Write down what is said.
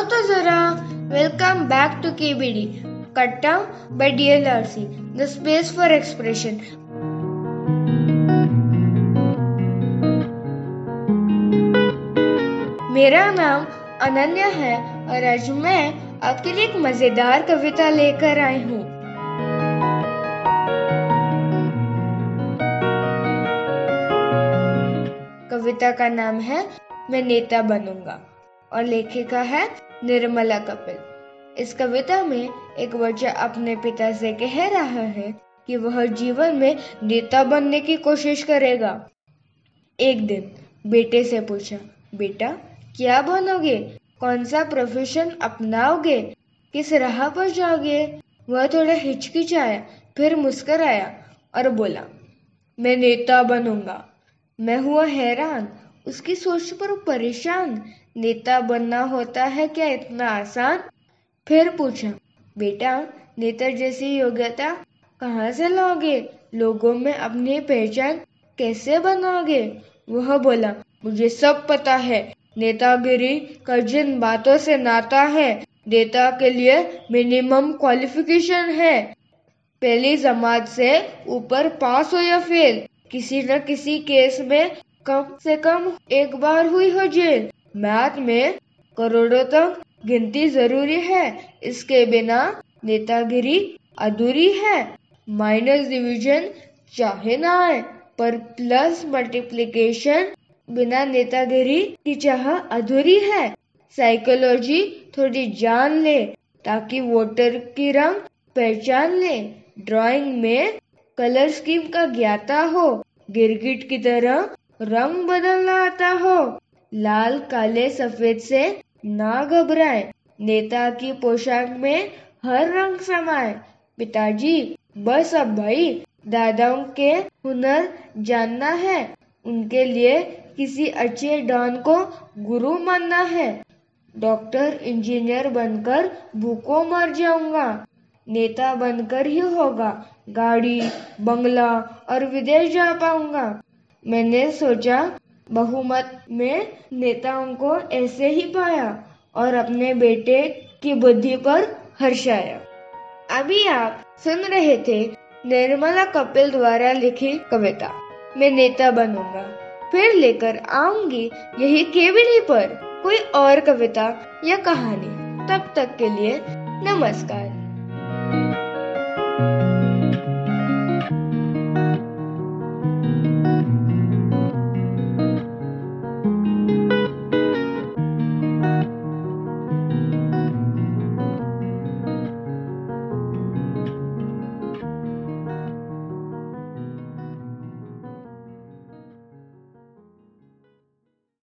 तो जरा welcome back to KBD Katta by DLRC the space for expression मेरा नाम अनन्या है और आज मैं आपके लिए एक मज़ेदार कविता लेकर आई हूँ। कविता का नाम है, मैं नेता बनूँगा। और लेखिका है निर्मला कपिल। इस कविता में एक बच्चा अपने पिता से कह रहा है कि वह जीवन में नेता बनने की कोशिश करेगा। एक दिन बेटे से पूछा, बेटा, क्या बनोगे? कौन सा प्रोफेशन अपनाओगे? किस राह पर जाओगे? वह थोड़ा हिचकिचाया, फिर मुस्कराया और बोला, मैं नेता बनूँगा। मैं हुआ हैरान उसकी सोच पर परेशान। नेता बनना होता है क्या इतना आसान? फिर पूछा, बेटा, नेता जैसी योग्यता कहाँ से लाओगे लोगों में अपनी पहचान कैसे बनाओगे? वह बोला, मुझे सब पता है। नेतागिरी का जिन बातों से नाता है, नेता के लिए मिनिमम क्वालिफिकेशन है। पहली जमात से ऊपर पास हो या फेल, किसी न किसी केस में कम से कम एक बार हुई हो जेल। मैथ में करोड़ों तक गिनती ज़रूरी है। इसके बिना नेतागिरी अधूरी है। माइनस डिवीज़न चाहे ना आए, पर प्लस मल्टीप्लिकेशन बिना नेतागिरी की चाह अधूरी है। साइकोलॉजी थोड़ी जान ले, ताकि वोटर की रंग पहचान ले। ड्राइंग में कलर स्कीम का ज्ञाता हो। गिरगिट की तरह रंग बदलना आता हो। लाल, काले, सफ़ेद से ना घबराए। नेता की पोशाक में हर रंग समाए। पिताजी, बस अब भाई, दादाओं के हुनर जानना है। उनके लिए किसी अच्छे डॉन को गुरु मानना है। डॉक्टर, इंजीनियर बनकर भूखों मर जाऊँगा। नेता बनकर ही होगा। गाड़ी, बंगला और विदेश जा पाऊँगा। मैंने सोचा, बहुमत में नेताओं को ऐसे ही पाया और अपने बेटे की बुद्धि पर हर्षाया। अभी आप सुन रहे थे निर्मला कपिल द्वारा लिखी कविता। मैं नेता बनूँगा। फिर लेकर आऊँगी यही केवली पर कोई और कविता या कहानी। तब तक के लिए नमस्कार।